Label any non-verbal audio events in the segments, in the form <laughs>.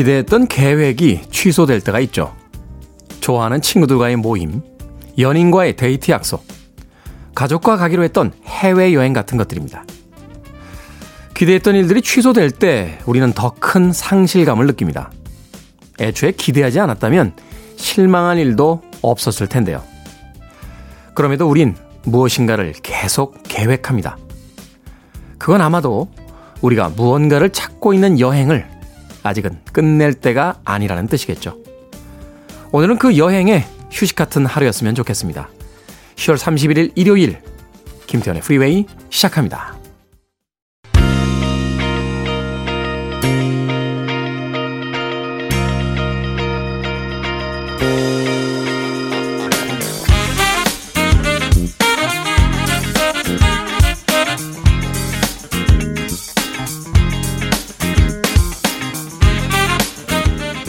기대했던 계획이 취소될 때가 있죠. 좋아하는 친구들과의 모임, 연인과의 데이트 약속, 가족과 가기로 했던 해외여행 같은 것들입니다. 기대했던 일들이 취소될 때 우리는 더 큰 상실감을 느낍니다. 애초에 기대하지 않았다면 실망한 일도 없었을 텐데요. 그럼에도 우린 무엇인가를 계속 계획합니다. 그건 아마도 우리가 무언가를 찾고 있는 여행을 아직은 끝낼 때가 아니라는 뜻이겠죠. 오늘은 그 여행에 휴식 같은 하루였으면 좋겠습니다. 10월 31일 일요일 김태현의 프리웨이 시작합니다.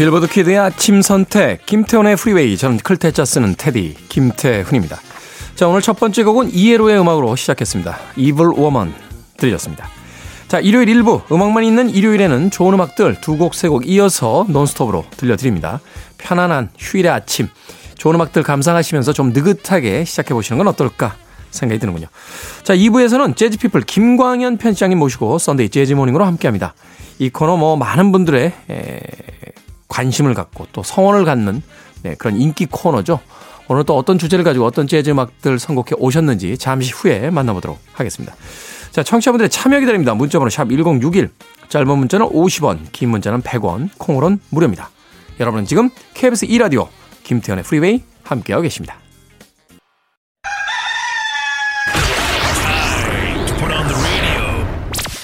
빌보드 키드의 아침 선택, 김태훈의 프리웨이. 저는 클테짜 쓰는 테디, 김태훈입니다. 자, 오늘 첫 번째 곡은 이에로의 음악으로 시작했습니다. Evil 들으셨습니다. 자, 일요일 일부 음악만 있는 일요일에는 좋은 음악들 두 곡, 세 곡 이어서 논스톱으로 들려드립니다. 편안한 휴일의 아침, 좋은 음악들 감상하시면서 좀 느긋하게 시작해보시는 건 어떨까 생각이 드는군요. 자, 2부에서는 재즈피플 김광현 편집장님 모시고 Sunday 재즈 Morning으로 함께합니다. 이 코너 뭐 많은 분들의 에, 관심을 갖고 또 성원을 갖는 네, 그런 인기 코너죠. 오늘 또 어떤 주제를 가지고 어떤 재즈 음악들 선곡해 오셨는지 잠시 후에 만나보도록 하겠습니다. 자, 청취자분들의 참여 기다립니다. 문자번호 샵 1061, 짧은 문자는 50원, 긴 문자는 100원, 콩으로는 무료입니다. 여러분은 지금 KBS 2라디오 김태훈의 프리웨이 함께하고 계십니다.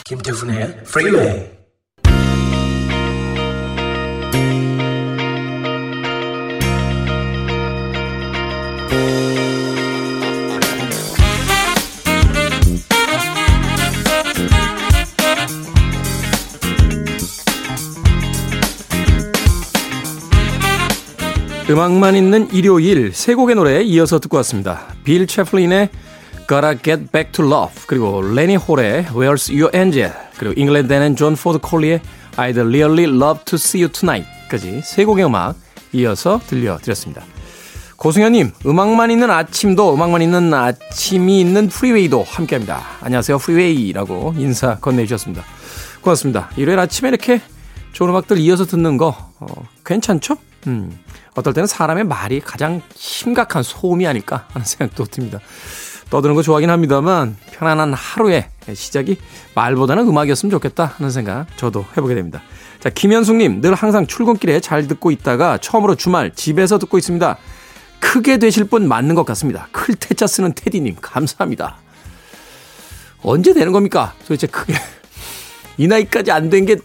김태훈의 프리웨이 음악만 있는 일요일 세 곡의 노래 이어서 듣고 왔습니다. 빌 채플린의 Gotta Get Back to Love 그리고 레니 홀의 Where's Your Angel 그리고 잉글랜드 댄 and 존 포드 콜리의 I'd Really Love to See You Tonight까지 세 곡의 음악 이어서 들려드렸습니다. 고승현님, 음악만 있는 아침도 음악만 있는 아침이 있는 프리웨이도 함께 합니다. 안녕하세요, 프리웨이라고 인사 건네주셨습니다. 고맙습니다. 일요일 아침에 이렇게 좋은 음악들 이어서 듣는 거 어, 괜찮죠? 음, 어떨 때는 사람의 말이 가장 심각한 소음이 아닐까 하는 생각도 듭니다. 떠드는 거 좋아하긴 합니다만 편안한 하루의 시작이 말보다는 음악이었으면 좋겠다 하는 생각 저도 해보게 됩니다. 자, 김현숙님, 늘 항상 출근길에 잘 듣고 있다가 처음으로 주말 집에서 듣고 있습니다. 크게 되실 분 맞는 것 같습니다. 클테자 쓰는 테디님, 감사합니다. 언제 되는 겁니까? 도대체 크게. <laughs> 이 나이까지 안 된 게,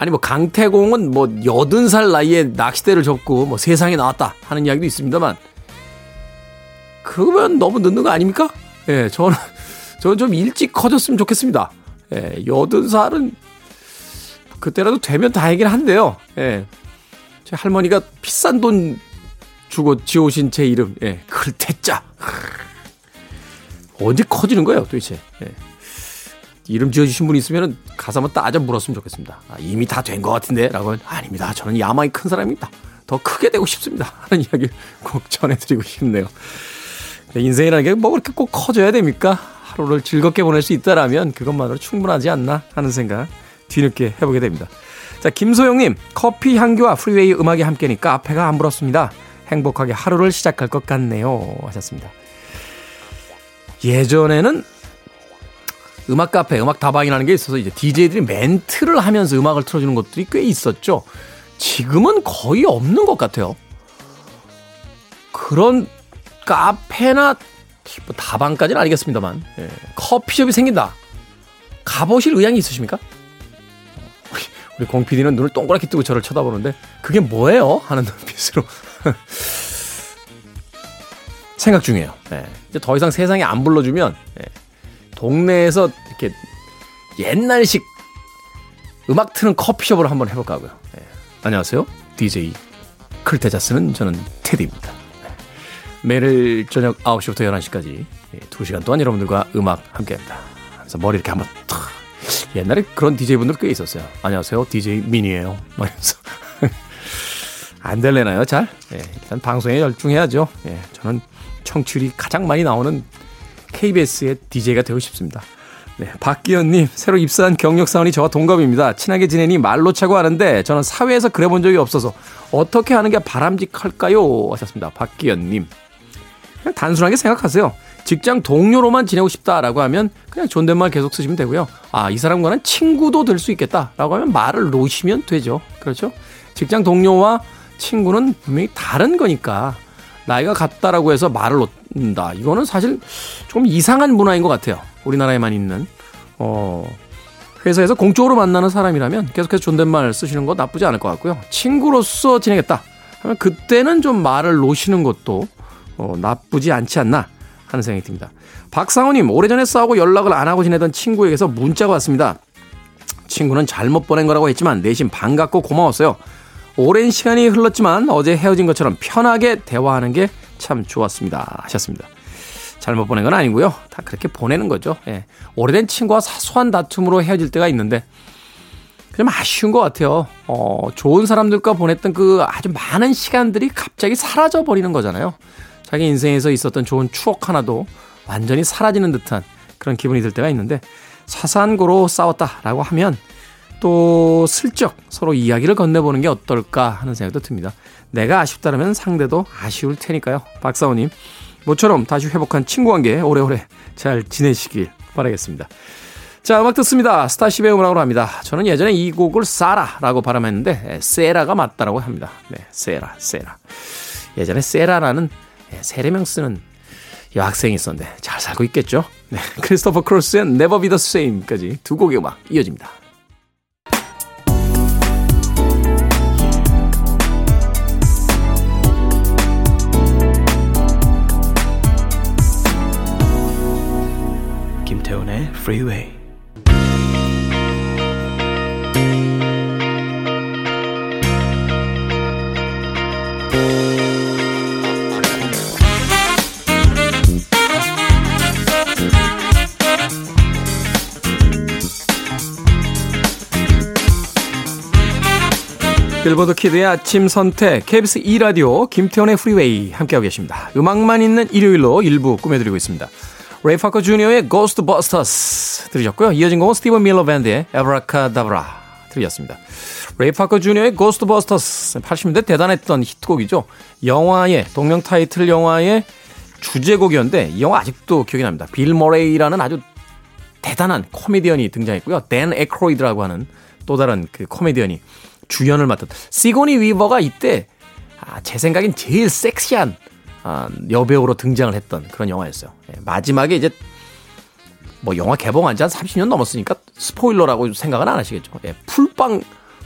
아니 뭐 강태공은 뭐 여든 살 나이에 낚시대를 접고 뭐 세상에 나왔다 하는 이야기도 있습니다만 그러면 너무 늦는 거 아닙니까? 예, 저는 저는 좀 일찍 커졌으면 좋겠습니다. 예, 여든 살은 그때라도 되면 다행이긴 한데요. 예. 제 할머니가 비싼 돈 주고 지어오신 제 이름, 예, 글태자. <laughs> 언제 커지는 거예요, 도대체? 예. 이름 지어주신 분이 있으면 한번 따져 물었으면 좋겠습니다. 아, 이미 다 된 것 같은데? 라고 아닙니다. 저는 야망이 큰 사람입니다. 더 크게 되고 싶습니다. <laughs> 하는 이야기 꼭 전해드리고 싶네요. 인생이라는 게 뭐 그렇게 꼭 커져야 됩니까? 하루를 즐겁게 보낼 수 있다라면 그것만으로 충분하지 않나 하는 생각 뒤늦게 해보게 됩니다. 자, 김소영님, 커피 향기와 프리웨이 음악이 함께니까 카페가 안 부럽습니다. 행복하게 하루를 시작할 것 같네요. 하셨습니다. 예전에는 음악 카페, 음악 다방이라는 게 있어서 이제 DJ들이 멘트를 하면서 음악을 틀어주는 것들이 꽤 있었죠. 지금은 거의 없는 것 같아요. 그런 카페나 뭐 다방까지는 아니겠습니다만 예. 커피숍이 생긴다. 가보실 의향이 있으십니까? <laughs> 우리 공 PD는 눈을 동그랗게 뜨고 저를 쳐다보는데 그게 뭐예요? 하는 눈빛으로 <laughs> 생각 중이에요. 예. 이제 더 이상 세상에 안 불러주면 예. 동네에서 이렇게 옛날식 음악 트는 커피숍을 한번 해볼까 하고요. 예. 안녕하세요. DJ 클테자스는 저는 테디입니다. 예. 매일 저녁 9시부터 11시까지 2시간 예, 동안 여러분들과 음악 함께 합니다. 그래서 머리 이렇게 한번 탁 옛날에 그런 DJ분들 꽤 있었어요. 안녕하세요. DJ 민이에요. 말면서. 안 될래나요, 잘? 예, 일단 방송에 열중해야죠. 예, 저는 청취율이 가장 많이 나오는 KBS의 DJ가 되고 싶습니다. 네, 박기현님, 새로 입사한 경력사원이 저와 동갑입니다. 친하게 지내니 말로 차고 하는데 저는 사회에서 그래 본 적이 없어서 어떻게 하는 게 바람직할까요? 하셨습니다. 박기현님. 그냥 단순하게 생각하세요. 직장 동료로만 지내고 싶다라고 하면 그냥 존댓말 계속 쓰시면 되고요. 아, 이 사람과는 친구도 될 수 있겠다라고 하면 말을 놓으시면 되죠. 그렇죠? 직장 동료와 친구는 분명히 다른 거니까 나이가 같다라고 해서 말을 놓는다. 이거는 사실 좀 이상한 문화인 것 같아요. 우리나라에만 있는. 어, 회사에서 공적으로 만나는 사람이라면 계속해서 존댓말 쓰시는 거 나쁘지 않을 것 같고요. 친구로서 지내겠다. 하면 그때는 좀 말을 놓으시는 것도 어, 나쁘지 않지 않나 하는 생각이 듭니다. 박상호님, 오래전에 싸우고 연락을 안 하고 지내던 친구에게서 문자가 왔습니다. 친구는 잘못 보낸 거라고 했지만 내심 반갑고 고마웠어요. 오랜 시간이 흘렀지만 어제 헤어진 것처럼 편하게 대화하는 게 참 좋았습니다. 하셨습니다. 잘못 보낸 건 아니고요. 다 그렇게 보내는 거죠. 예. 오래된 친구와 사소한 다툼으로 헤어질 때가 있는데 좀 아쉬운 것 같아요. 어, 좋은 사람들과 보냈던 그 아주 많은 시간들이 갑자기 사라져 버리는 거잖아요. 자기 인생에서 있었던 좋은 추억 하나도 완전히 사라지는 듯한 그런 기분이 들 때가 있는데 거로 싸웠다라고 하면 또 슬쩍 서로 이야기를 건네보는 게 어떨까 하는 생각도 듭니다. 내가 아쉽다면 상대도 아쉬울 테니까요. 박사오님, 모처럼 다시 회복한 친구 관계 오래오래 잘 지내시길 바라겠습니다. 자, 음악 듣습니다. 스타쉽의 음악으로 합니다. 저는 예전에 이 곡을 사라라고 발음했는데 세라가 맞다라고 합니다. 네, 세라, 세라. 예전에 세라라는 세례명 쓰는 여학생이 있었는데 잘 살고 있겠죠? 네, <laughs> 크리스토퍼 크로스의 Never Be The Same까지 두 곡의 음악 이어집니다. 김태훈의 Freeway. 빌보드 키드의 아침 선택 KBS 2 라디오 김태훈의 프리웨이 함께하고 계십니다. 음악만 있는 일요일로 일부 꾸며드리고 있습니다. 레이 파커 주니어의 Ghostbusters 들으셨고요. 이어진 곡은 스티븐 밀러 밴드의 Abracadabra 들으셨습니다. 레이 파커 주니어의 Ghostbusters 80년대 대단했던 히트곡이죠. 영화의 동명 타이틀 영화의 주제곡이었는데 이 영화 아직도 기억이 납니다. 빌 머레이라는 아주 대단한 코미디언이 등장했고요. 댄 에크로이드라고 하는 또 다른 그 코미디언이 주연을 맡은 시고니 위버가 이때 아, 제 생각엔 제일 섹시한 아, 여배우로 등장을 했던 그런 영화였어요. 예, 마지막에 이제 뭐 영화 개봉한 지 한 30년 넘었으니까 스포일러라고 생각은 안 하시겠죠. 예, 풀빵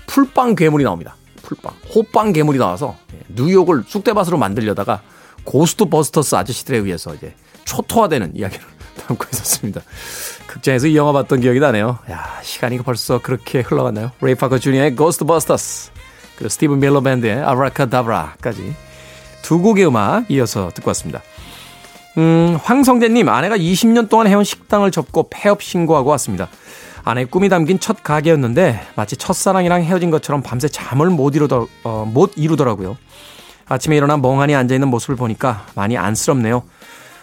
풀빵 괴물이 나옵니다. 풀빵 호빵 괴물이 나와서 예, 뉴욕을 쑥대밭으로 만들려다가 Ghostbusters 아저씨들에 의해서 이제 초토화되는 이야기를 <laughs> 담고 있었습니다. 극장에서 이 영화 봤던 기억이 나네요. 야, 시간이 벌써 그렇게 흘러갔나요? 레이 파커 주니어의 Ghostbusters 그리고 스티븐 밀러 밴드의 아브라카다브라까지 두 곡의 음악 이어서 듣고 왔습니다. 음, 황성재님, 아내가 20년 동안 해온 식당을 접고 폐업 신고하고 왔습니다. 아내의 꿈이 담긴 첫 가게였는데 마치 첫사랑이랑 헤어진 것처럼 밤새 잠을 못, 이루더, 어, 못 이루더라고요. 아침에 일어나 멍하니 앉아있는 모습을 보니까 많이 안쓰럽네요.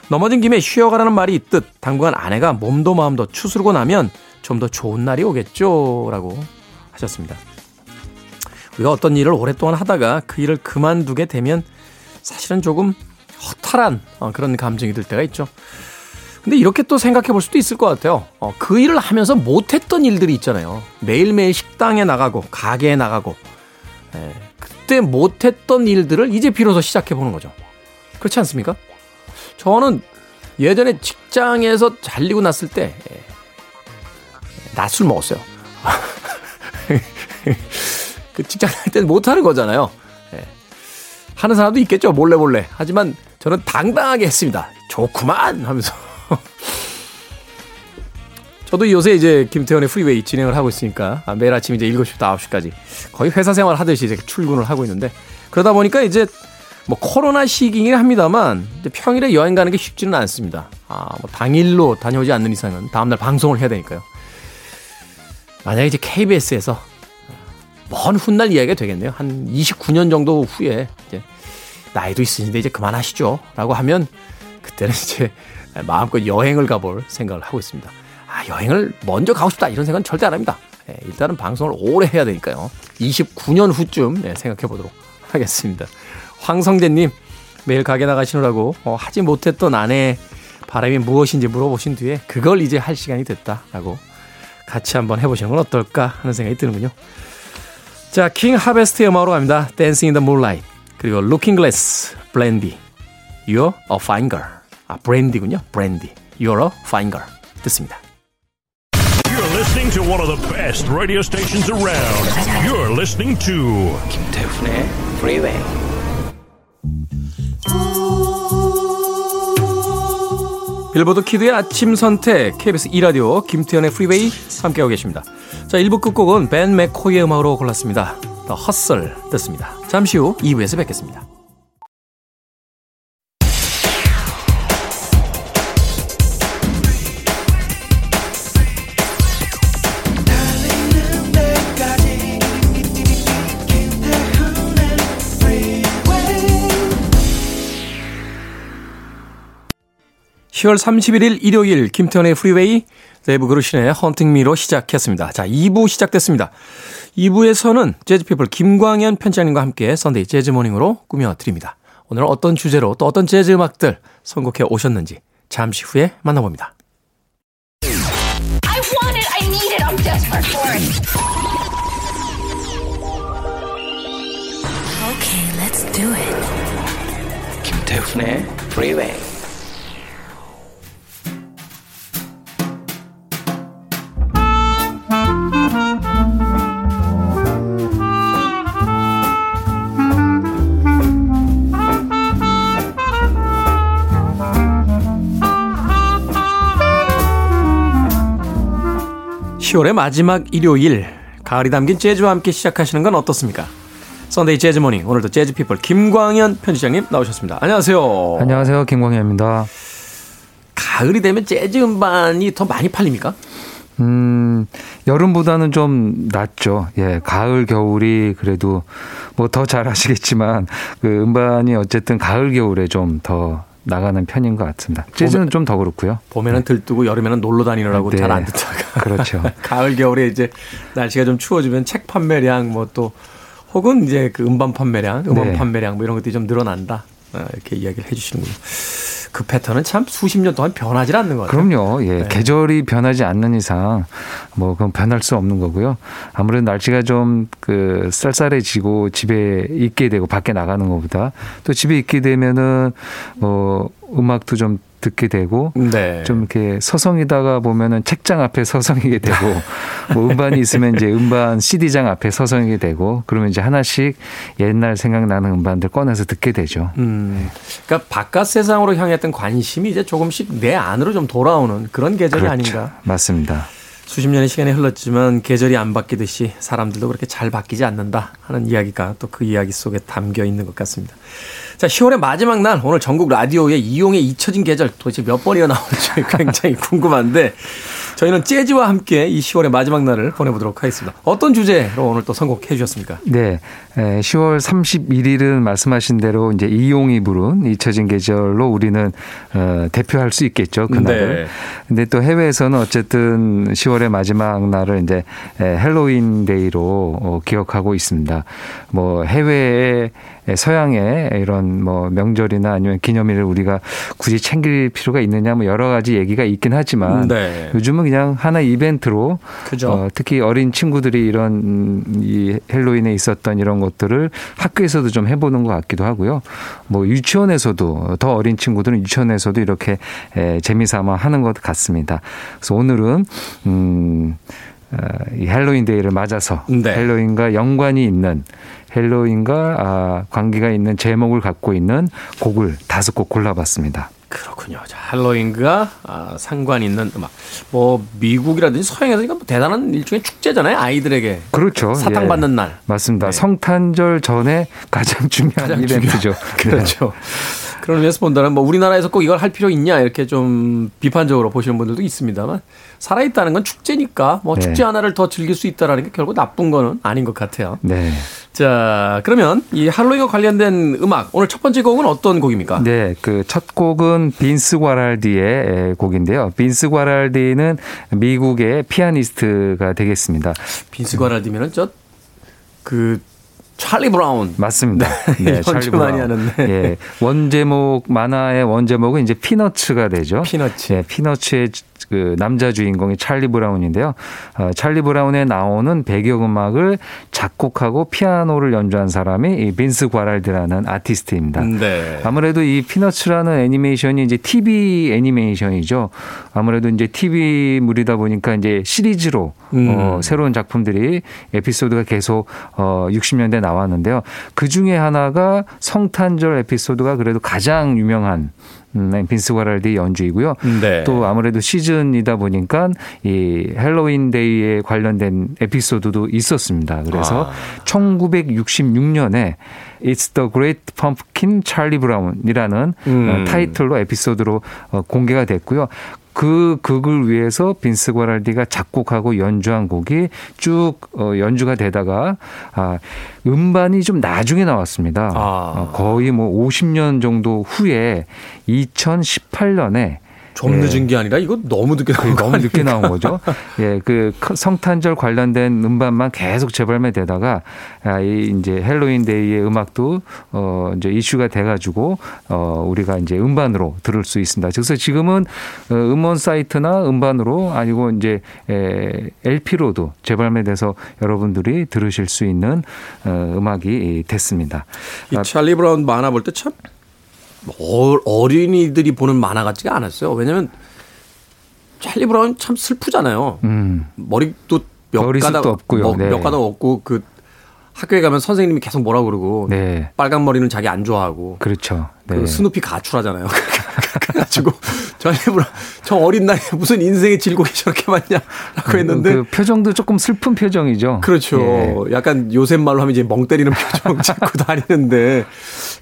넘어진 김에 쉬어가라는 말이 있듯 당분간 아내가 몸도 마음도 추스르고 나면 좀 더 좋은 날이 오겠죠. 라고 하셨습니다. 우리가 어떤 일을 오랫동안 하다가 그 일을 그만두게 되면 사실은 조금 허탈한 어, 그런 감정이 들 때가 있죠. 근데 이렇게 또 생각해 볼 수도 있을 것 같아요. 어, 그 일을 하면서 못했던 일들이 있잖아요. 매일매일 식당에 나가고, 가게에 나가고, 에, 그때 못했던 일들을 이제 비로소 시작해 보는 거죠. 그렇지 않습니까? 저는 예전에 직장에서 잘리고 났을 때 예, 낮술 먹었어요. <laughs> 그 직장 다닐 때는 못하는 거잖아요. 예. 하는 사람도 있겠죠. 몰래 몰래. 하지만 저는 당당하게 했습니다. 좋구만 하면서. <laughs> 저도 요새 이제 김태현의 프리웨이 진행을 하고 있으니까 아, 매일 아침 이제 7시부터 9시까지 거의 회사 생활 하듯이 이제 출근을 하고 있는데 그러다 보니까 이제 뭐 코로나 시기긴 합니다만 평일에 여행 가는 게 쉽지는 않습니다. 아, 뭐 당일로 다녀오지 않는 이상은 다음날 방송을 해야 되니까요. 만약에 이제 KBS에서 먼 훗날 이야기가 되겠네요. 한 29년 정도 후에 이제 나이도 있으신데 이제 그만하시죠. 라고 하면 그때는 <laughs> 이제 마음껏 여행을 가볼 생각을 하고 있습니다. 아, 여행을 먼저 가고 싶다. 이런 생각은 절대 안 합니다. 예, 일단은 방송을 오래 해야 되니까요. 29년 후쯤 예, 생각해 보도록 하겠습니다. 황성재님, 매일 가게 나가시느라고 어, 하지 못했던 아내의 바람이 무엇인지 물어보신 뒤에 그걸 이제 할 시간이 됐다라고 같이 한번 해보시는 건 어떨까 하는 생각이 드는군요. 자, 킹 하베스트의 음악으로 갑니다. Dancing in the Moonlight. 그리고 Looking Glass, Brandy. You're a fine girl. 아, 브랜디군요. 브랜디. You're a fine girl. 듣습니다. You're listening to one of the best radio stations around. You're listening to 김태훈의 Freeway. 빌보드 Kid의 아침 선택 KBS 2라디오 김태훈의 Freeway 함께하고 계십니다. 자 1부 끝곡은 밴 맥코이의 음악으로 골랐습니다. The Hustle 듣습니다. 잠시 후 2부에서 뵙겠습니다. 10월 31일 일요일 김태훈의 Freeway 데이브 그루신의 Haunting Me로 시작했습니다. 자 2부 시작됐습니다. 2부에서는 재즈피플 김광현 편집장님과 함께 Sunday 재즈 Morning으로 꾸며드립니다. 오늘은 어떤 주제로 또 어떤 재즈 음악들 선곡해 오셨는지 잠시 후에 만나봅니다. I want it. I need it. I'm desperate for it. Okay, let's do it. 김태훈의 프리웨이 10월의 마지막 일요일 가을이 담긴 재즈와 함께 시작하시는 건 어떻습니까? Sunday 재즈 Morning 오늘도 재즈 피플 김광현 편집장님 나오셨습니다. 안녕하세요. 안녕하세요. 김광현입니다. 가을이 되면 재즈 음반이 더 많이 팔립니까? 음, 여름보다는 좀 낫죠. 예, 가을, 겨울이 그래도 뭐 더 잘 아시겠지만 그 음반이 어쨌든 가을, 겨울에 좀 더 나가는 편인 것 같습니다. 재즈는 좀 더 그렇고요. 봄에는 들뜨고 여름에는 놀러 다니느라고 네. 잘안 듣다가 <laughs> 그렇죠. <laughs> 가을 겨울에 이제 날씨가 좀 추워지면 책 판매량 뭐 또 혹은 이제 그 음반 판매량, 음원 네. 판매량 뭐 이런 것들이 좀 늘어난다. 어, 이렇게 이야기를 해 주시는군요. 그 패턴은 참 수십 년 동안 변하지 않는 것 같아요. 그럼요. 예. 네. 계절이 변하지 않는 이상 뭐 그건 변할 수 없는 거고요. 아무래도 날씨가 좀 그 쌀쌀해지고 집에 있게 되고 밖에 나가는 것보다 또 집에 있게 되면은 뭐 음악도 좀 듣게 되고 네. 좀 이렇게 서성이다가 보면은 책장 앞에 서성이게 되고 <laughs> 뭐 음반이 있으면 이제 음반 CD장 앞에 서성이게 되고 그러면 이제 하나씩 옛날 생각나는 음반들 꺼내서 듣게 되죠. 음, 그러니까 바깥 세상으로 향했던 관심이 이제 조금씩 내 안으로 좀 돌아오는 그런 계절이 그렇죠. 아닌가. 맞습니다. 수십 년의 시간이 흘렀지만 계절이 안 바뀌듯이 사람들도 그렇게 잘 바뀌지 않는다 하는 이야기가 또 그 이야기 속에 담겨 있는 것 같습니다. 자, 10월의 마지막 날 오늘 전국 라디오에 이용의 잊혀진 계절 도대체 몇 번이나 나올지 <laughs> 굉장히 궁금한데 저희는 재즈와 함께 이 10월의 마지막 날을 보내보도록 하겠습니다. 어떤 주제로 오늘 또 선곡해 주셨습니까? 네. 에, 10월 31일은 말씀하신 대로 이제 이용이 부른 잊혀진 계절로 우리는 어, 대표할 수 있겠죠. 그날을. 네. 근데 또 해외에서는 어쨌든 10월의 마지막 날을 이제 에, 헬로윈 데이로 어, 기억하고 있습니다. 뭐 해외에 서양의 이런 뭐 명절이나 아니면 기념일을 우리가 굳이 챙길 필요가 있느냐 뭐 여러 가지 얘기가 있긴 하지만 네. 요즘은 그냥 하나 이벤트로 그죠. 어, 특히 어린 친구들이 이런 음, 이 헬로윈에 있었던 이런 것들을 학교에서도 좀 해보는 것 같기도 하고요. 뭐 유치원에서도 더 어린 친구들은 유치원에서도 이렇게 에, 재미삼아 하는 것 같습니다. 그래서 오늘은 음. 어, 이 헬로윈 데이를 맞아서 네. 헬로윈과 연관이 있는 헬로윈과 아, 관계가 있는 제목을 갖고 있는 곡을 다섯 곡 골라봤습니다. 그렇군요. 자, 할로윈과 아, 상관 있는 음악. 뭐 미국이라든지 서양에서 이건 뭐 대단한 일종의 축제잖아요. 아이들에게 그렇죠. 사탕 예. 받는 날. 맞습니다. 네. 성탄절 전에 가장 중요한 가장 이벤트죠. <laughs> 그렇죠. 그런 의미에서 본다면 뭐 우리나라에서 꼭 이걸 할 필요 있냐 이렇게 좀 비판적으로 보시는 분들도 있습니다만 살아있다는 건 축제니까 뭐 네. 축제 하나를 더 즐길 수 있다라는 게 결국 나쁜 거는 아닌 것 같아요. 네. 자 그러면 이 할로윈과 관련된 음악 오늘 첫 번째 곡은 어떤 곡입니까? 네, 그 첫 곡은 빈스 과랄디의 곡인데요. 빈스 과랄디는 미국의 피아니스트가 되겠습니다. 빈스 과랄디면은 저그 찰리 브라운 맞습니다. 네, 연주 많이 브라운. 하는데. 예, 원제목 만화의 원제목은 이제 Peanuts가 되죠. Peanuts. 예, Peanuts의 그 남자 주인공이 찰리 브라운인데요. 어, 찰리 브라운에 나오는 배경 음악을 작곡하고 피아노를 연주한 사람이 이 빈스 과랄디라는 아티스트입니다. 네. 아무래도 이 Peanuts라는 애니메이션이 이제 TV 애니메이션이죠. 아무래도 이제 TV물이다 보니까 이제 시리즈로 음. 어, 새로운 작품들이 에피소드가 계속 어, 60년대 나 왔는데요. 그 중에 하나가 성탄절 에피소드가 그래도 가장 유명한 음, 빈스 과랄디 연주이고요. 네. 또 아무래도 시즌이다 보니까 이 헬로윈 데이에 관련된 에피소드도 있었습니다. 그래서 아. 1966년에 It's the Great Pumpkin Charlie Brown이라는 음. 어, 타이틀로 에피소드로 어, 공개가 됐고요. 그 극을 위해서 빈스 과랄디가 작곡하고 연주한 곡이 쭉 어, 연주가 되다가 아, 음반이 좀 나중에 나왔습니다. 아. 어, 거의 뭐 50년 정도 후에 2018년에 좀 예. 늦은 게 아니라 이거 너무 늦게 나온 거 너무 늦게? 나온 거죠. 예, 그 성탄절 관련된 음반만 계속 재발매되다가 아, 이 이제 헬로윈 데이의 음악도 어 이제 이슈가 돼가지고 어 우리가 이제 음반으로 들을 수 있습니다. 그래서 지금은 어, 음원 사이트나 음반으로 아니고 이제 에, LP로도 재발매돼서 여러분들이 들으실 수 있는 어, 음악이 됐습니다. 이 찰리 브라운 만화 볼 때 참 어린이들이 보는 만화 같지가 않았어요. 왜냐면 찰리 브라운 참 슬프잖아요. 음, 머리도 몇 가닥 없고요. 뭐, 네. 몇 가닥 없고 그 학교에 가면 선생님이 계속 뭐라 그러고 네, 빨간 머리는 자기 안 좋아하고 그렇죠. 네. 그 스누피 가출하잖아요. <laughs> 그래가지고 찰리 브라운 저 어린 나이에 무슨 인생의 질곡이 저렇게 많냐라고 했는데 그 표정도 조금 슬픈 표정이죠. 그렇죠. 예. 약간 요새 말로 하면 이제 멍 때리는 <laughs> 표정 짓고 다니는데.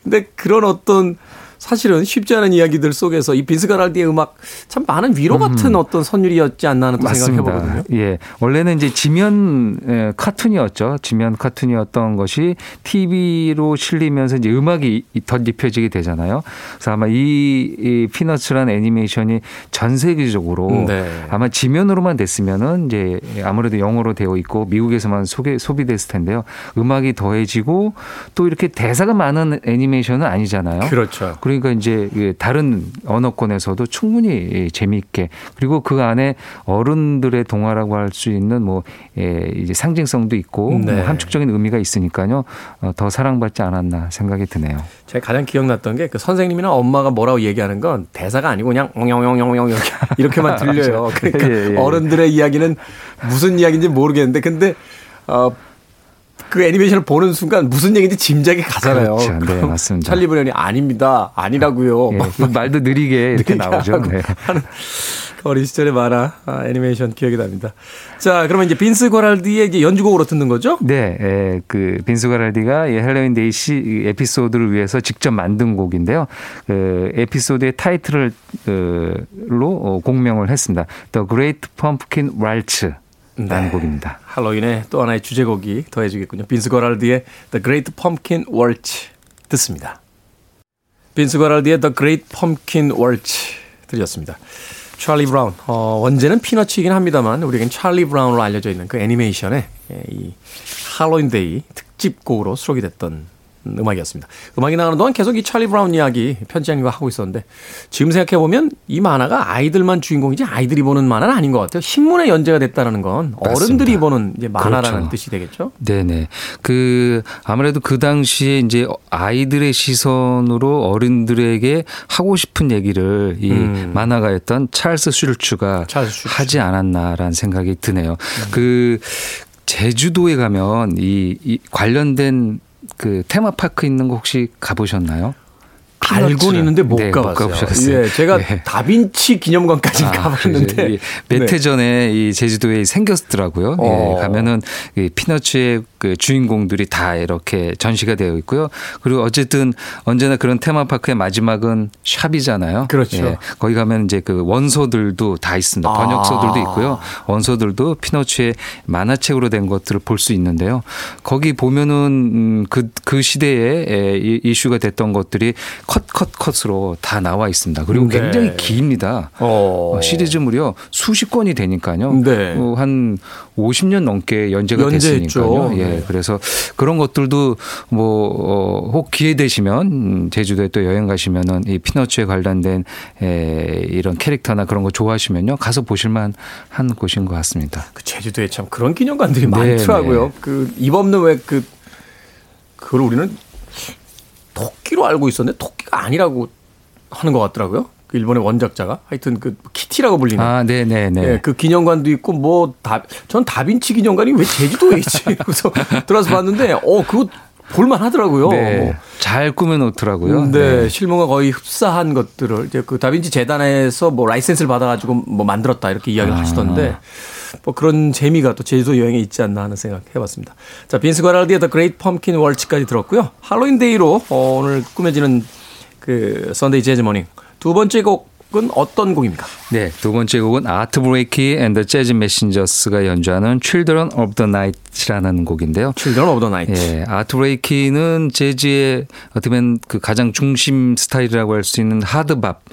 근데 그런 어떤 사실은 쉽지 않은 이야기들 속에서 이 빈스 가랄디의 음악 참 많은 위로 같은 어떤 선율이었지 않나 하는 또 생각을 해보거든요. 예. 원래는 이제 지면 예, 카툰이었죠. 지면 카툰이었던 것이 TV로 실리면서 이제 음악이 덧입혀지게 되잖아요. 그래서 아마 이, 이 피너츠라는 애니메이션이 전 세계적으로 네. 아마 지면으로만 됐으면은 이제 아무래도 영어로 되어 있고 미국에서만 소개, 소비됐을 텐데요. 음악이 더해지고 또 이렇게 대사가 많은 애니메이션은 아니잖아요. 그렇죠. 그러니까 이제 그 다른 언어권에서도 충분히 재미있게 그리고 그 안에 어른들의 동화라고 할 수 있는 뭐 예, 이제 상징성도 있고 네. 뭐 함축적인 의미가 있으니까요 어, 더 사랑받지 않았나 생각이 드네요. 제가 가장 기억났던 게 그 선생님이나 엄마가 뭐라고 얘기하는 건 대사가 아니고 그냥 엉영영영영 이렇게 <laughs> 이렇게만 들려요. <laughs> 그러니까 예, 예. 어른들의 이야기는 무슨 이야기인지 모르겠는데 근데 어. 그 애니메이션을 보는 순간 무슨 얘기인지 짐작이 가잖아요. 그렇죠. 네, 맞습니다. 찰리 브라운이 아닙니다. 아니라고요. 그 <laughs> 말도 느리게 이렇게 나오죠. 네. 하는 어린 시절의 만화 아, 애니메이션 기억이 납니다. 자, 그러면 이제 빈스 과랄디의 이제 연주곡으로 듣는 거죠? 네, 예, 그 빈스 과랄디가 이 헬로윈 데이 시이 에피소드를 위해서 직접 만든 곡인데요. 그 에피소드의 타이틀을 그로 어, 곡명을 했습니다. The Great Pumpkin Waltz. 라는 네. 곡입니다. 할로윈의 또 하나의 주제곡이 더해지겠군요. 빈스 과랄디의 The Great Pumpkin Waltz 듣습니다. 빈스 과랄디의 The Great Pumpkin Waltz 들으셨습니다. 찰리 브라운. 어, 원제는 Peanuts이긴 합니다만 우리에겐 찰리 브라운으로 알려져 있는 그 애니메이션의 예, 이 할로윈 데이 특집곡으로 수록이 됐던 음악이었습니다. 음악이 나가는 동안 계속 이 찰리 브라운 이야기 편집장님과 하고 있었는데 지금 생각해 보면 이 만화가 아이들만 주인공이지 아이들이 보는 만화는 아닌 것 같아요. 신문에 연재가 됐다는 건 어른들이 보는 이제 만화라는 그렇죠. 뜻이 되겠죠? 네네. 그 아무래도 그 당시에 이제 아이들의 시선으로 어른들에게 하고 싶은 얘기를 이 음. 만화가였던 찰스 슐츠가 찰스. 하지 않았나라는 생각이 드네요. 그 제주도에 가면 이, 이 관련된 그 테마파크 있는 거 혹시 가보셨나요? 알고는 피너츠를- 있는데 못 네. 가보셨어요. 예, 제가 예. 다빈치 기념관까지 아, <laughs> 가봤는데 몇해 네. 전에 이 제주도에 생겼더라고요. 어. 예, 가면은 이 피너츠의 그 주인공들이 다 이렇게 전시가 되어 있고요. 그리고 어쨌든 언제나 그런 테마파크의 마지막은 샵이잖아요. 그렇죠. 예, 거기 가면 이제 그 원소들도 다 있습니다. 아. 번역서들도 있고요. 원소들도 피너츠의 만화책으로 된 것들을 볼 수 있는데요. 거기 보면은 음, 그, 그 시대에 에, 이- 이슈가 됐던 것들이 컷, 컷, 컷으로 다 나와 있습니다. 그리고 네. 굉장히 깁니다. 어. 어, 시리즈 무려 수십 건이 되니까요. 네. 어, 한 50년 넘게 연재가 연재했죠. 됐으니까요. 예. 네. 그래서 그런 것들도 뭐, 어, 혹 기회 되시면 음, 제주도에 또 여행 가시면은 이 피너츠에 관련된 에, 이런 캐릭터나 그런 거 좋아하시면요. 가서 보실만 한 곳인 것 같습니다. 그 제주도에 참 그런 기념관들이 네, 많더라고요. 네. 그입 없는 왜 그 그걸 우리는 토끼로 알고 있었는데 토끼가 아니라고 하는 것 같더라고요. 그 일본의 원작자가 하여튼 그 키티라고 불리는 아, 네 네 네. 예, 그 기념관도 있고 뭐다전 다빈치 기념관이 왜 제주도에 있지? <laughs> 그래서 들어서 봤는데 어 그거 볼만 하더라고요. 네. 잘 꾸며 놓더라고요. 네, 실물과 거의 흡사한 것들을 이제 그 다빈치 재단에서 뭐 라이센스를 받아가지고 뭐 만들었다 이렇게 이야기를 아. 하시던데 뭐 그런 재미가 또 제주도 여행에 있지 않나 하는 생각 해봤습니다. 자, 빈스 과랄디의 The Great Pumpkin Waltz까지 들었고요. 할로윈 데이로 어, 오늘 꾸며지는 그 Sunday 재즈 Morning 두 번째 곡 은 어떤 곡입니까? 네, 두 번째 곡은 아트 블레이키 and the Jazz Messengers가 연주하는 Children of the Night이라는 곡인데요. Children of the Night. 예, 아트 블레이키는 재즈의 어떻게 보면 그 가장 중심 스타일이라고 할 수 있는 hard bop,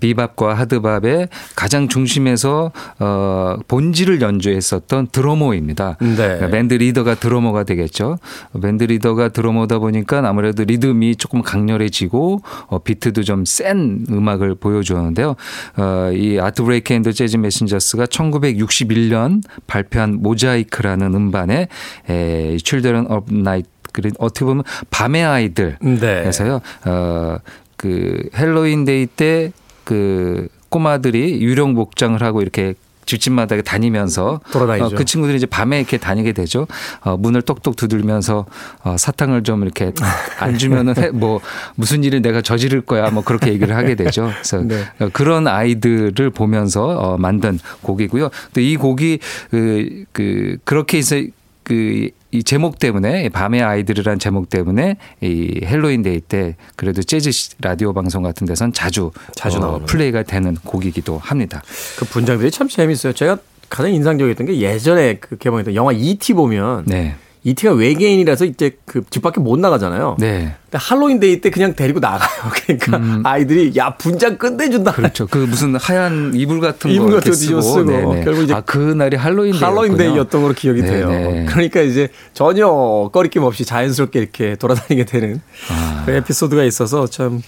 비밥과 hard bop의 가장 중심에서 어 본질을 연주했었던 드러머입니다. 네. 그러니까 밴드 리더가 드러머가 되겠죠. 밴드 리더가 드러머다 보니까 아무래도 리듬이 조금 강렬해지고 어 비트도 좀 센 음악을 보여주 었는데요. 어, 이 아트 블레이키 and Jazz Messengers가 1961년 발표한 모자이크라는 음반에 에, Children of Night 그래 어떻게 보면 밤의 아이들 네. 해서요. 어, 그 헬로윈 데이 때그 꼬마들이 유령 복장을 하고 이렇게 집집마다 다니면서 돌아다니죠. 어, 그 친구들이 이제 밤에 이렇게 다니게 되죠. 어, 문을 똑똑 두들면서 어, 사탕을 좀 이렇게 <laughs> 안 주면은 해- 뭐 무슨 일을 내가 저지를 거야 뭐 그렇게 얘기를 하게 되죠. 그래서 <laughs> 네. 어, 그런 아이들을 보면서 어, 만든 곡이고요. 또 이 곡이 그, 그 그렇게 해서 그 이 제목 때문에 밤의 아이들이란 제목 때문에 이 헬로윈 데이 때 그래도 재즈 라디오 방송 같은 데선 자주 자주 어, 플레이가 되는 곡이기도 합니다. 그 분장들이 참 재밌어요. 제가 가장 인상적이었던 게 예전에 그 개봉했던 영화 E.T. 보면 네. E.T.가 외계인이라서 이제 그 집 밖에 못 나가잖아요. 네. 근데 할로윈 데이 때 그냥 데리고 나가요. <laughs> 그러니까 아이들이 야 분장 끝내준다. 음. 그렇죠. 그 무슨 하얀 이불 같은 이불 거 같은 거 쓰고, 쓰고 결국 이제 아 그날이 할로윈. 할로윈 데이였던 걸로 기억이 네, 돼요. 네. 그러니까 이제 전혀 꺼리낌 없이 자연스럽게 이렇게 돌아다니게 되는 아. 그 에피소드가 있어서 참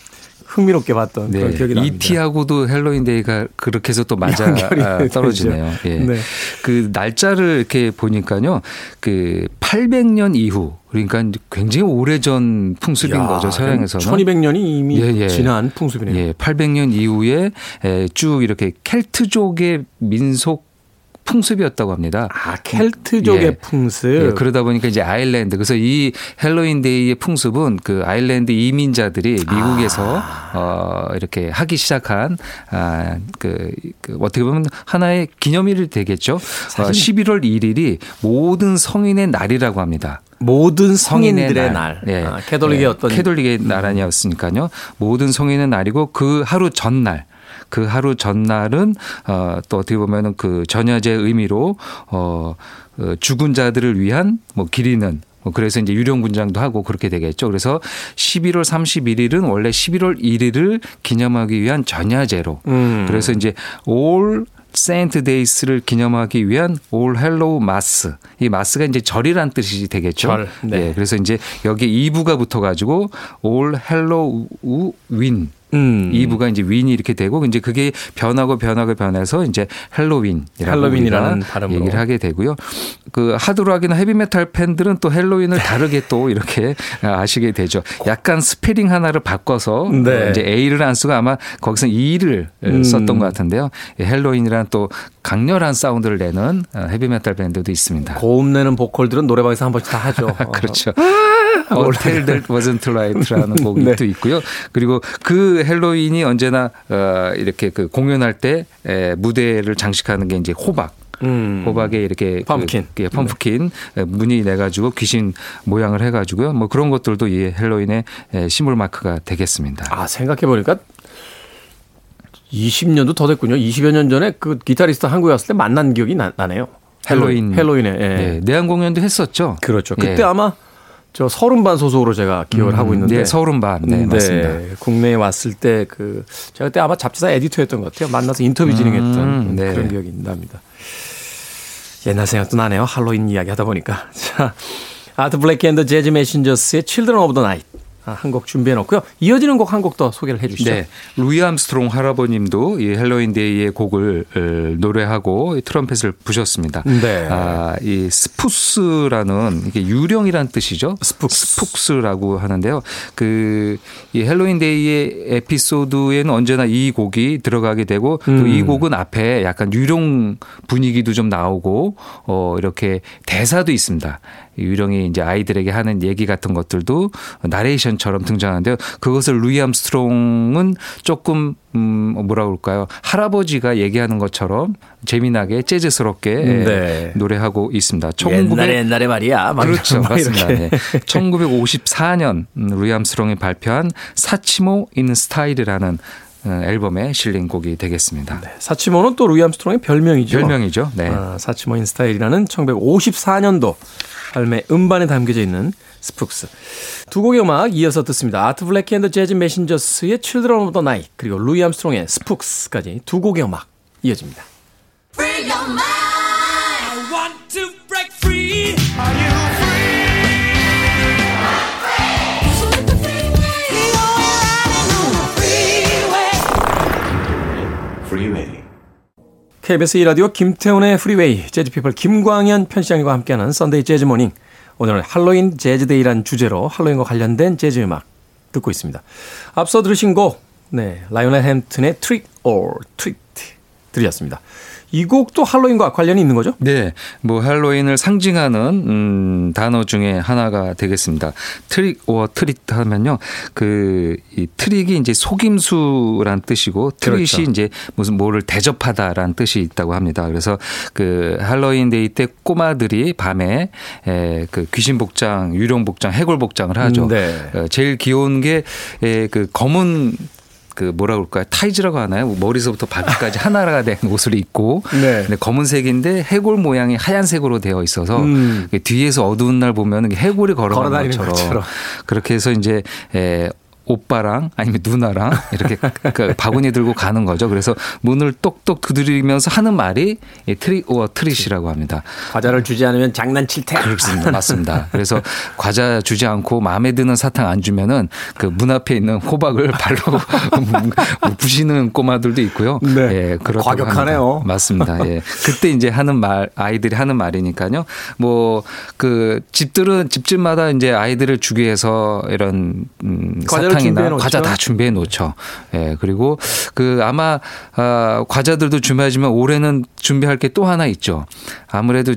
흥미롭게 봤던 그런 네. 기억이 납니다. E.T.하고도 헬로윈 데이가 그렇게 해서 또 맞아 <laughs> 아. 떨어지네요. 예. 네. 그 날짜를 이렇게 보니까요. 그 800년 이후 그러니까 굉장히 오래전 풍습인 야, 거죠. 서양에서는. 1200년이 이미 예, 예. 지난 풍습이네요. 예, 800년 이후에 에, 쭉 이렇게 켈트족의 민속 풍습이었다고 합니다. 아, 켈트족의 예. 풍습. 예, 그러다 보니까 이제 아일랜드 그래서 이 헬로윈 데이의 풍습은 그 아일랜드 이민자들이 미국에서 아. 어 이렇게 하기 시작한 아 그 그 어떻게 보면 하나의 기념일이 되겠죠. 어, 11월 1일이 모든 성인의 날이라고 합니다. 모든 성인의 성인들의 날. 예. 아, 캐톨릭의 예, 어떤 캐톨릭의 날 아니었으니까요. 모든 성인의 날이고 그 하루 전날 그 하루 전날은 어또 어떻게 보면은 그 전야제 의미로 어 어, 죽은 자들을 위한 뭐 기리는 뭐 그래서 이제 유령 분장도 하고 그렇게 되겠죠. 그래서 11월 31일은 원래 11월 1일을 기념하기 위한 전야제로 음. 그래서 이제 All Saints Days를 기념하기 위한 All Hallow Mas. 이 mas가 이제 절이란 뜻이 되겠죠. 절, 네. 예, 그래서 이제 여기 이브가 붙어 가지고 All Hallow een 음. 이브가 이제 een이 이렇게 되고 이제 그게 변하고 변하고 변해서 이제 헬로윈이라고 헬로윈이라는 우리가 발음으로. 얘기를 하게 되고요. 그 하드락이나 헤비메탈 팬들은 또 헬로윈을 다르게 또 이렇게 <laughs> 아시게 되죠. 약간 스펠링 하나를 바꿔서 네. 이제 A를 안 쓰고 아마 거기서 E를 음. 썼던 것 같은데요. 이 헬로윈이란 또 강렬한 사운드를 내는 헤비메탈 밴드도 있습니다. 고음 내는 보컬들은 노래방에서 한 번씩 다 하죠. <laughs> 그렇죠. 어, Tale That Wasn't Right라는 <laughs> 곡이 네. 또 있고요. 그리고 그 헬로윈이 언제나 어, 이렇게 그 공연할 때 에, 무대를 장식하는 게 이제 호박. 음. 호박에 이렇게 pumpkin. 그, 예, pumpkin 에, 무늬 내 가지고 귀신 모양을 해 가지고요. 뭐 그런 것들도 이 헬로윈의 에, 심벌 마크가 되겠습니다. 아, 생각해 보니까 20년도 더 됐군요. 20여 년 전에 그 기타리스트 한국에 왔을 때 만난 기억이 나, 나네요. 헬로윈. 헬로윈에. 예. 예, 내한 공연도 했었죠. 그렇죠. 예. 그때 아마 저 서울음반 소속으로 제가 기억을 음, 하고 있는데. 네, 서울음반. 네, 맞습니다. 국내에 왔을 때 그 제가 그때 아마 잡지사 에디터였던 것 같아요. 만나서 인터뷰 진행했던 음, 네. 그런 기억이 납니다. 옛날 생각도 나네요. 할로윈 이야기 하다 보니까. <laughs> 자, 아트 블레이키 앤 더 재즈 메신저스의 Children of the Night 아, 한 곡 준비해 놓고요. 이어지는 곡 한 곡 더 소개를 해 주시죠. 네. 루이 암스트롱 할아버님도 이 헬로윈 데이의 곡을 어, 노래하고 이 트럼펫을 부셨습니다. 네. 아, 이 Spooks라는 이게 유령이란 뜻이죠. Spooks. Spooks라고 하는데요. 그 이 헬로윈 데이의 에피소드에는 언제나 이 곡이 들어가게 되고 또이 음. 곡은 앞에 약간 유령 분위기도 좀 나오고 어 이렇게 대사도 있습니다. 유령이 이제 아이들에게 하는 얘기 같은 것들도 나레이션처럼 등장하는데요. 그것을 루이 암스트롱은 조금 음 뭐라 그럴까요? 할아버지가 얘기하는 것처럼 재미나게 재즈스럽게 예, 네. 노래하고 있습니다. 1900 옛날에 옛날에 말이야. 막 그렇죠. 막 맞습니다. 네. 1954년 루이 암스트롱이 발표한 Satchmo in Style이라는 어, 앨범에 실린 곡이 되겠습니다. 사치모는 또 루이 암스트롱의 별명이죠. 별명이죠. 네. 아, Satchmo in Style이라는 1954년도 발매 음반에 담겨져 있는 Spooks. 두 곡의 음악 이어서 듣습니다. 아트 블레이키 앤 더 재즈 메신저스의 Children of the Night 그리고 루이 암스트롱의 Spooks까지 두 곡의 음악 이어집니다. I want to break free. KBS 2라디오 김태훈의 프리웨이 재즈피플 김광현 편집장님과 함께하는 Sunday Jazz Morning 오늘은 할로윈 재즈데이란 주제로 할로윈과 관련된 재즈 음악 듣고 있습니다. 앞서 들으신 곡 네, 라이오넬 햄튼의 Trick or Treat 들으셨습니다. 이 곡도 할로윈과 관련이 있는 거죠? 네, 뭐 할로윈을 상징하는 음, 단어 중에 하나가 되겠습니다. Trick or Treat 하면요, 그 이 트릭이 이제 속임수란 뜻이고 treat이 그렇죠. 이제 무슨 뭐를 대접하다라는 뜻이 있다고 합니다. 그래서 그 할로윈 데이 때 꼬마들이 밤에 에, 그 귀신 복장, 유령 복장, 해골 복장을 하죠. 네. 어, 제일 귀여운 게 그 검은 그 뭐라 그럴까요? 타이즈라고 하나요? 머리서부터 발끝까지 <laughs> 하나가 된 옷을 입고 네. 근데 검은색인데 해골 모양이 하얀색으로 되어 있어서 음. 뒤에서 어두운 날 보면 해골이 걸어가는 것처럼, 것처럼. 그렇게 해서 이제 에, 오빠랑 아니면 누나랑 이렇게 <laughs> 그 바구니 들고 가는 거죠. 그래서 문을 똑똑 두드리면서 하는 말이 이 trick or treat이라고 합니다. 과자를 주지 않으면 장난칠 테야. 그렇습니다. <laughs> 맞습니다. 그래서 과자 주지 않고 마음에 드는 사탕 안 주면은 그 문 앞에 있는 호박을 <laughs> 발로 부시는 꼬마들도 있고요. 네. 예, 그렇다고 과격하네요. 합니다. 맞습니다. 예. 그때 이제 하는 말 아이들이 하는 말이니까요. 뭐 그 집들은 집집마다 이제 아이들을 주기 위해서 이런 음, 과자를 놓죠. 과자 다 준비해 놓죠. 예. 그리고 그 아마 아, 과자들도 준비하지만 올해는 준비할 게 또 하나 있죠. 아무래도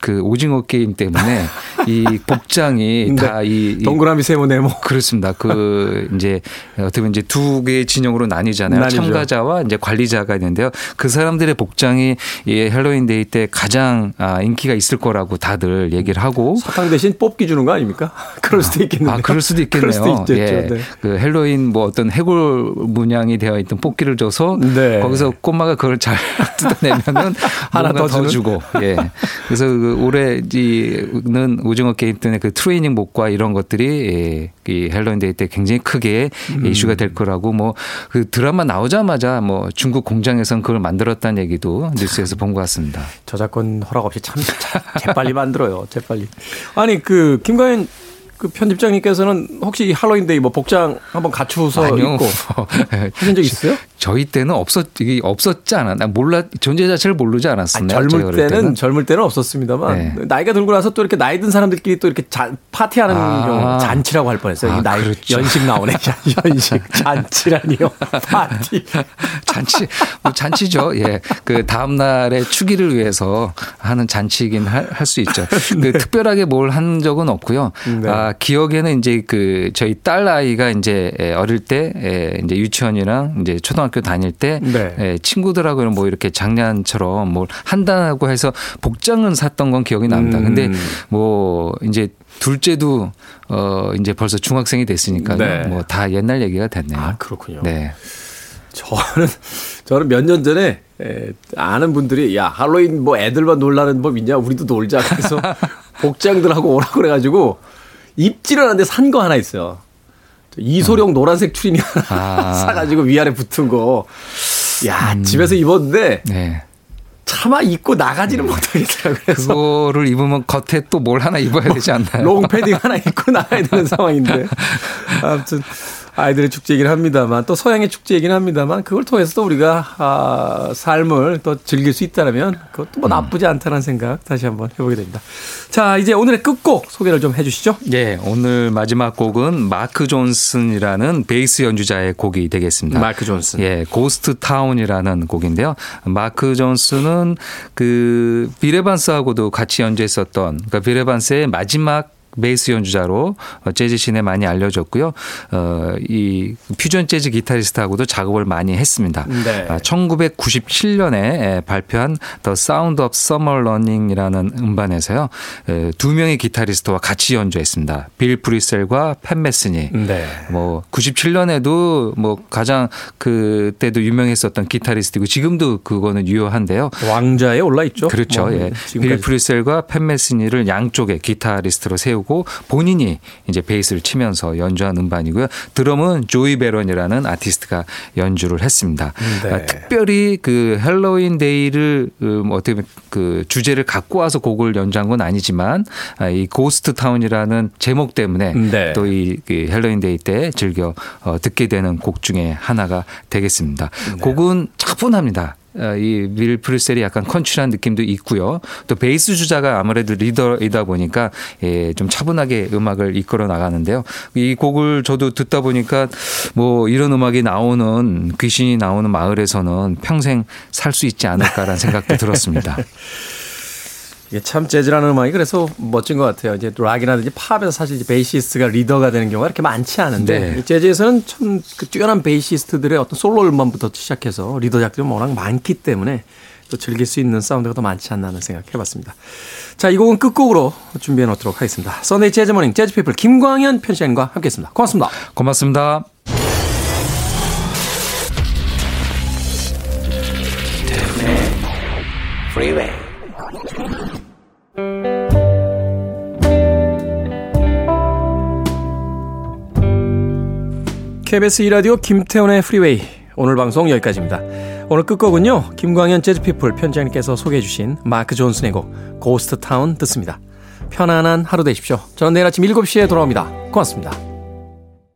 그 오징어 게임 때문에 <laughs> 이 복장이 네. 다이 동그라미 세모 네모. 그렇습니다. 그 <laughs> 이제 어떻게 보면 이제 두 개의 진영으로 나뉘잖아요. 나뉘죠. 참가자와 이제 관리자가 있는데요. 그 사람들의 복장이 이 헬로윈 데이 때 가장 아, 인기가 있을 거라고 다들 얘기를 하고 사탕 대신 뽑기 주는 거 아닙니까? <laughs> 그럴 수도 있겠네요. 아, 그럴 수도 있겠네요. 그럴 수도 있겠죠. 예. 네. 그 헬로윈 뭐 어떤 해골 문양이 되어 있던 뽑기를 줘서 네. 거기서 꼬마가 그걸 잘 뜯어내면은 하나 더 주는? 주고. 예. 그래서 그 올해 이는 오징어 게임 때문에 그 트레이닝 복과 이런 것들이 예, 이 헬로윈 데이 때 굉장히 크게 음. 이슈가 될 거라고 뭐 그 드라마 나오자마자 뭐 중국 공장에선 그걸 만들었다는 얘기도 뉴스에서 본 것 같습니다. 저작권 허락 없이 참 재빨리 만들어요. 재빨리. 아니 그 김광현 그 편집장님께서는 혹시 이 할로윈데이 뭐 복장 한번 갖추어서 아니요. 입고 <laughs> 하신 적 있어요? 저희 때는 없었 이게 없었지 않아. 나 몰라 존재 자체를 모르지 않았습니다. 젊을 어릴 때는, 젊을 때는 없었습니다만 네. 나이가 들고 나서 또 이렇게 나이 든 사람들끼리 또 이렇게 잔, 파티하는 아. 경우 잔치라고 할 뻔했어요. 아, 이 나이 그렇죠. 연식 나오네. <laughs> 연식 잔치라니요. <laughs> 파티. 잔치 뭐 잔치죠. 예. 그 다음 날의 추기를 위해서 하는 잔치이긴 할 수 있죠. 그 특별하게 뭘 한 적은 없고요. 네. 아, 제가 기억에는 이제 그 저희 딸 아이가 이제 어릴 때 이제 유치원이랑 이제 초등학교 다닐 때 네. 친구들하고 뭐 이렇게 장난처럼 뭘 한다고 해서 복장은 샀던 건 기억이 납니다. 음. 근데 뭐 이제 둘째도 어 이제 벌써 중학생이 됐으니까 네. 뭐다 옛날 얘기가 됐네요. 아, 그렇군요. 네. 저는 저는 몇 년 전에 에, 아는 분들이 야 할로윈 뭐 애들만 놀라는 법 있냐 우리도 놀자 그래서 <laughs> 복장들하고 오라고 그래가지고 입지를 않는데 산 거 하나 있어요. 이소룡 노란색 추리닝 하나 아. <laughs> 사가지고 위아래 붙은 거. 야 집에서 입었는데 네. 차마 입고 나가지는 못하겠더라고요. 그래서 그거를 입으면 겉에 또 뭘 하나 입어야 되지 않나요? <laughs> 롱 패딩 하나 입고 나가야 되는 상황인데. <laughs> 아무튼 아이들의 축제이긴 합니다만 또 서양의 축제이긴 합니다만 그걸 통해서 또 우리가 아, 삶을 또 즐길 수 있다면 그것도 뭐 나쁘지 않다는 생각 다시 한번 해보게 됩니다. 자 이제 오늘의 끝곡 소개를 좀 해주시죠. 예, 오늘 마지막 곡은 마크 존슨이라는 베이스 연주자의 곡이 되겠습니다. 마크 존슨. 예, Ghost Town이라는 곡인데요. 마크 존슨은 그 빌 에반스하고도 같이 연주했었던 그러니까 빌 에반스의 마지막 베이스 연주자로 재즈 씬에 많이 알려졌고요. 어, 이 퓨전 재즈 기타리스트하고도 작업을 많이 했습니다. 네. 아, 1997년에 발표한 The Sound of Summer Running이라는 음반에서요. 에, 두 명의 기타리스트와 같이 연주했습니다. 빌 프리셀과 팻 메스니. 네. 뭐 97년에도 뭐 가장 그때도 유명했었던 기타리스트이고 지금도 그거는 유효한데요. 왕좌에 올라 있죠. 그렇죠. 뭐, 예. 빌 지금까지. 프리셀과 팻 메스니를 양쪽에 기타리스트로 세우고 본인이 이제 베이스를 치면서 연주한 음반이고요. 드럼은 조이 베런이라는 아티스트가 연주를 했습니다. 네. 아, 특별히 그 헬로윈 데이를 음, 어떻게 보면 그 주제를 갖고 와서 곡을 연주한 건 아니지만 아, 이 Ghost Town이라는 제목 때문에 네. 또 이 헬로윈 데이 때 즐겨 어, 듣게 되는 곡 중에 하나가 되겠습니다. 네. 곡은 차분합니다. 어, 이 빌 프리셀이 약간 country한 느낌도 있고요. 또 베이스 주자가 아무래도 리더이다 보니까 예, 좀 차분하게 음악을 이끌어 나가는데요. 이 곡을 저도 듣다 보니까 뭐 이런 음악이 나오는 귀신이 나오는 마을에서는 평생 살 수 있지 않을까라는 생각도 들었습니다. <laughs> 이게 참 재즈라는 음악이 그래서 멋진 것 같아요. 이제 락이라든지 팝에서 사실 이제 베이시스트가 리더가 되는 경우가 이렇게 많지 않은데 네. 이 재즈에서는 참 그 뛰어난 베이시스트들의 어떤 솔로 음반부터 시작해서 리더작들이 워낙 많기 때문에 또 즐길 수 있는 사운드가 더 많지 않나 하는 생각 해봤습니다. 자, 이 곡은 끝곡으로 준비해 놓도록 하겠습니다. 썬데이 재즈모닝 재즈피플 김광현 편집장과 함께했습니다. 고맙습니다. 고맙습니다. KBS 2라디오 김태훈의 프리웨이 오늘 방송 여기까지입니다. 오늘 끝곡은요. 김광현 재즈피플 편지장님께서 소개해 주신 마크 존슨의 곡 고스트 타운 듣습니다. 편안한 하루 되십시오. 저는 내일 아침 7시에 돌아옵니다. 고맙습니다.